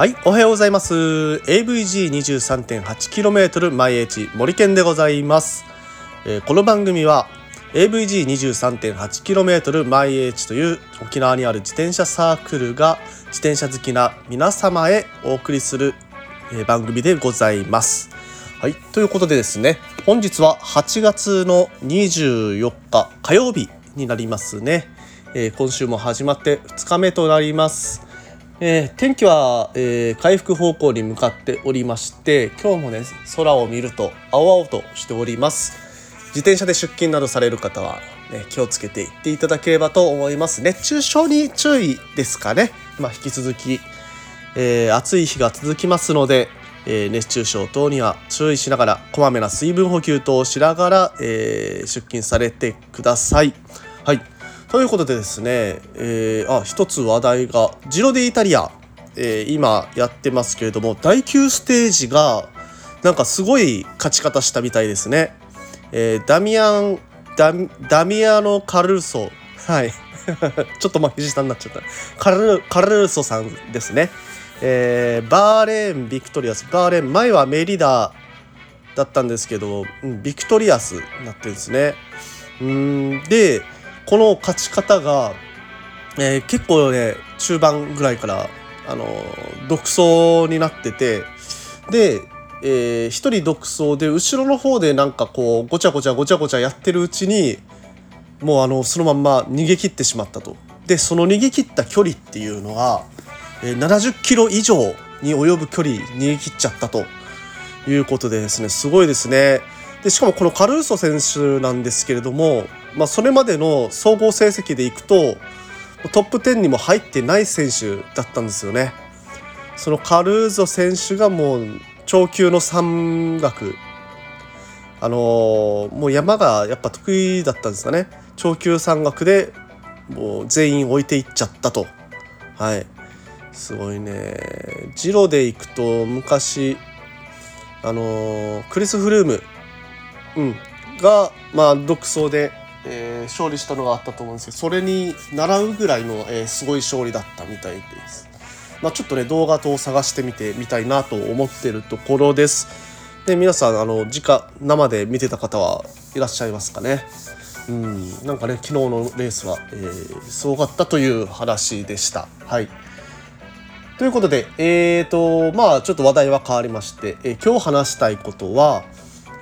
はい、おはようございます。AVG23.8km 毎日森健でございます。えー、この番組は AVG23.8km 毎日という沖縄にある自転車サークルが自転車好きな皆様へお送りする、えー、番組でございます。はい、ということでですね、本日は8月の24日火曜日になりますね。えー、今週も始まって2日目となります。えー、天気は、えー、回復方向に向かっておりまして今日もね空を見ると青々としております自転車で出勤などされる方は、ね、気をつけていっていただければと思います熱中症に注意ですかね、まあ、引き続き、えー、暑い日が続きますので、え熱中症等には注意しながらこまめな水分補給等をしながら、え出勤されてくださいはいということでですね、えー、あ一つ話題がジロディイタリア、えー、今やってますけれども第9ステージがなんかすごい勝ち方したみたいですね。えー、ダミアンダダミアノ・カルーソはい ちょっと負け舌になっちゃったカルカルーソさんですね。えー、バーレーンビクトリアスバーレーン前はメリダだったんですけど、ビクトリアスになってるんですね。うんでこの勝ち方が、えー、結構ね中盤ぐらいからあの独走になっててで、えー、1人独走で後ろの方でなんかこうごちゃごちゃごちゃごちゃやってるうちにもうあのそのまんま逃げ切ってしまったと。でその逃げ切った距離っていうのは、70キロ以上に及ぶ距離逃げ切っちゃったということでですねすごいですね。でしかもこのカルーソ選手なんですけれどもまあ、それまでの総合成績でいくとトップ10にも入ってない選手だったんですよね。そのカルーゾ選手がもう長級の山岳あのー、もう山がやっぱ得意だったんですかね長級山岳でもう全員置いていっちゃったとはいすごいねジロで行くと昔あのー、クリス・フルーム、うん、がまあ独走でえー、勝利したのがあったと思うんですけどそれに習うぐらいの、えー、すごい勝利だったみたいです。まあ、ちょっとね動画等を探してみてみたいなと思ってるところです。で皆さんあの直生で見てた方はいらっしゃいますかね。うん、なんかね昨日のレースは、えー、すごかったという話でした。はい。ということで、えーとまあちょっと話題は変わりまして、えー、今日話したいことは、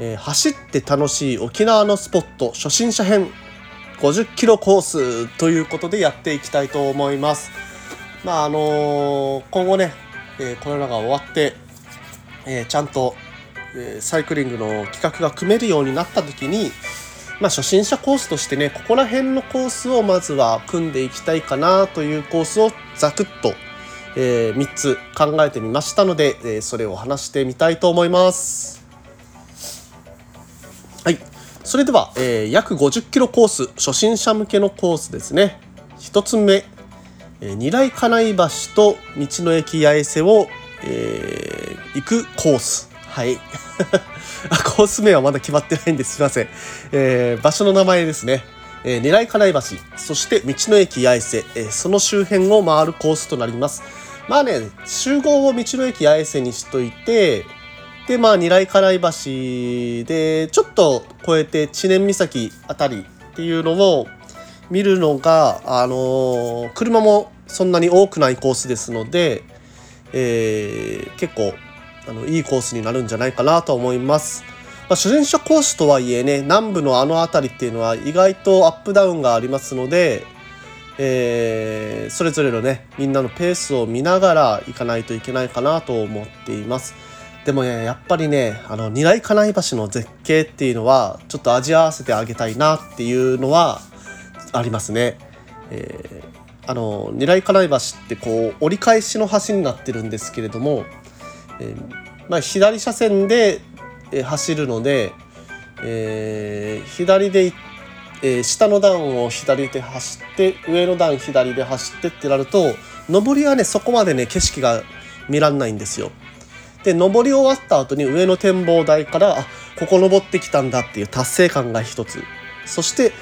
えー、走って楽しい沖縄のスポット初心者編50キロコースということでやっていきたいと思います。まああのー、今後ね、えー、コロナが終わって、えちゃんと、えサイクリングの企画が組めるようになった時に、まあ、初心者コースとしてねここら辺のコースをまずは組んでいきたいかなというコースをザクッと、え3つ考えてみましたので、えそれを話してみたいと思います。はい。それでは、えー、約50キロコース初心者向けのコースですね。1つ目、えー、二来金井橋と道の駅八重瀬を、えー、行くコース。はい。コース名はまだ決まってないんですすいません、えー、場所の名前ですね、えー、二来金井橋そして道の駅八重瀬、えー、その周辺を回るコースとなりますまあね集合を道の駅八重瀬にしといてでまあ二来金井橋でちょっと越えて知念岬あたりっていうのを見るのがあのー、車もそんなに多くないコースですので、えー、結構あのいいコースになるんじゃないかなと思います。まあ、初心者コースとはいえね南部のあの辺りっていうのは意外とアップダウンがありますので、えー、それぞれのねみんなのペースを見ながら行かないといけないかなと思っています。でもねやっぱりねあの二来金井橋の絶景っていうのはちょっと味わわせてあげたいなっていうのはありますね。えー、あの二来金井橋ってこう折り返しの橋になってるんですけれども、えー、まあ、左車線で走るので、えー、左でえー、下の段を左で走って上の段左で走ってってなると上りはねそこまでね景色が見らんないんですよ。で上り終わった後に上の展望台からあここ登ってきたんだっていう達成感が一つそして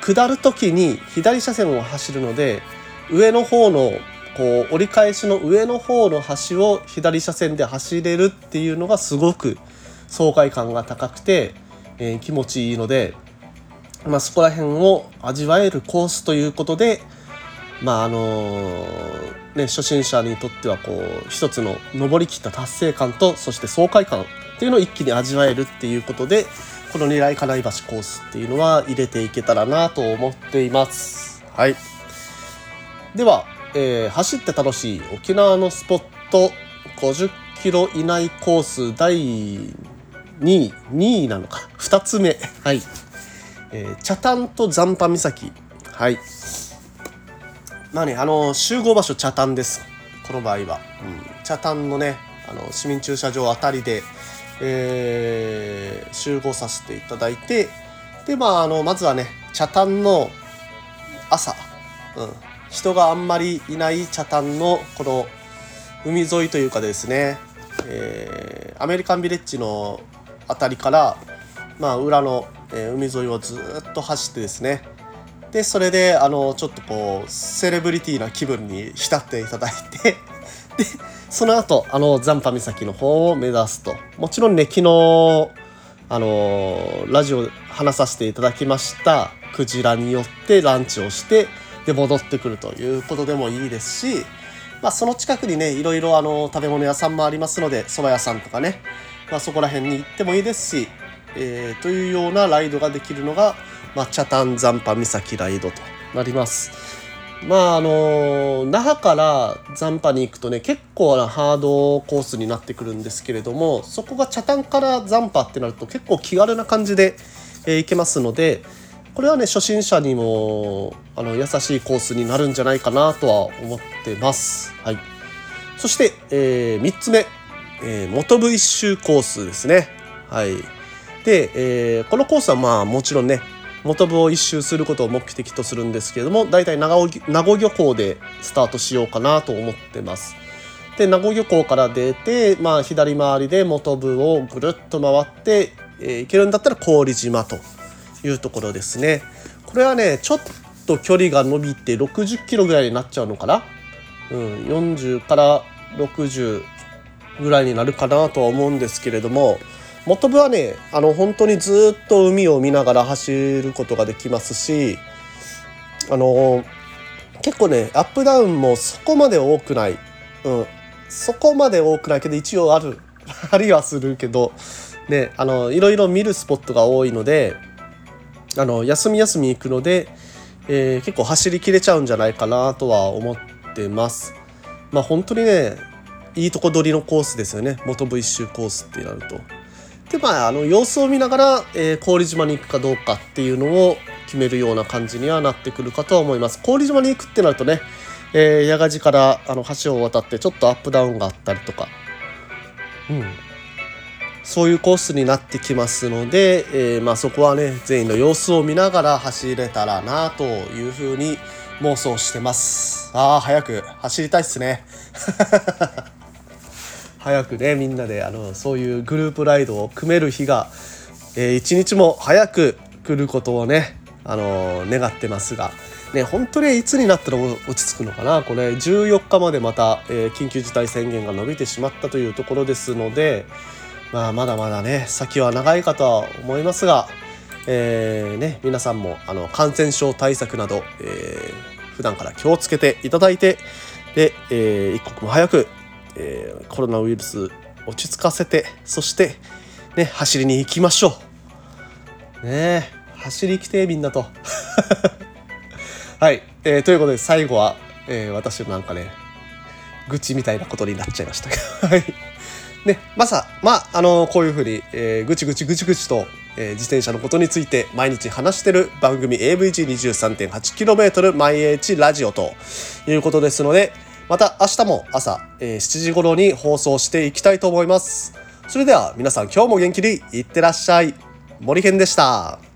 下る時に左車線を走るので上の方のこう折り返しの上の方の橋を左車線で走れるっていうのがすごく爽快感が高くて、えー、気持ちいいので、まあ、そこら辺を味わえるコースということで、まああのー、ね、初心者にとってはこう一つの登りきった達成感とそして爽快感っていうのを一気に味わえるっていうことでこの狙い金井橋コースっていうのは入れていけたらなと思っています。はい、ではえー、走って楽しい沖縄のスポット50キロ以内コース第2位2位なのか2つ目。はい、えー、茶炭と残波岬。はい。まあねあの集合場所茶炭です。この場合は、うん、茶炭のねあの市民駐車場あたりで、えー、集合させていただいてでまああのまずはね茶炭の朝、うん、人があんまりいない茶炭のこの海沿いというかですね、えー、アメリカンビレッジの辺りから、まあ、裏の、え、海沿いをずっと走ってですね。でそれであのちょっとこうセレブリティな気分に浸っていただいて。でその後あの残波岬の方を目指すと。もちろんね昨日あのラジオ話させていただきましたクジラによってランチをしてで戻ってくるということでもいいですし、まあ、その近くにねいろいろあの食べ物屋さんもありますので蕎麦屋さんとかね、まあ、そこら辺に行ってもいいですし、えー、というようなライドができるのが、まあ、北谷残波岬ライドとなります。まああの那覇から残波に行くとね結構なハードコースになってくるんですけれどもそこが茶炭から残波ってなると結構気軽な感じで、えー、行けますので、これはね初心者にもあの優しいコースになるんじゃないかなとは思ってます。はい、そして、えー、3つ目、えー、元部一周コースですね。はい、で、えー、このコースはまあもちろんね元部を一周することを目的とするんですけれども大体名護漁港でスタートしようかなと思ってます。で名護漁港から出て、まあ、左回りで元部をぐるっと回って、えー、行けるんだったら郡島というところですね。これはねちょっと距離が伸びて60キロぐらいになっちゃうのかな。うん、40から60ぐらいになるかなとは思うんですけれども元部はねあの本当にずっと海を見ながら走ることができますしあの結構ねアップダウンもそこまで多くない、うん、そこまで多くないけど一応ある。ありはするけどねあのいろいろ見るスポットが多いのであの休み休み行くので、えー、結構走りきれちゃうんじゃないかなとは思ってます。まあ本当にねいいとこ取りのコースですよね。元部一周コースってなると。でまああの様子を見ながら、えー、郡島に行くかどうかっていうのを決めるような感じにはなってくるかとは思います。郡島に行くってなるとね、えー、八ヶ寺からあの橋を渡ってちょっとアップダウンがあったりとか、うん、そういうコースになってきますので、えー、まあ、そこはね全員の様子を見ながら走れたらなというふうに妄想してます。ああ早く走りたいっすね。早くねみんなであのそういうグループライドを組める日が、えー、一日も早く来ることをねあの願ってますが。ね、本当にいつになったら落ち着くのかな？これ14日までまた、えー、緊急事態宣言が伸びてしまったというところですので、まあ、まだまだね先は長いかとは思いますが、えー、ね、皆さんもあの感染症対策など、えー、普段から気をつけていただいてで、えー、一刻も早く、えー、コロナウイルス落ち着かせてそして、ね、走りに行きましょう。ね走りきてみんなと。はい、えー、ということで最後は、えー、私のなんかね愚痴みたいなことになっちゃいましたけど。はいね、まさ、まあ、あの、こういうふうに、えー、ぐちぐちぐちぐちと、えー、自転車のことについて毎日話してる番組 AVG23.8km 毎日ラジオということですので、また明日も朝、えー、7時頃に放送していきたいと思います。それでは皆さん今日も元気にいってらっしゃい。森健でした。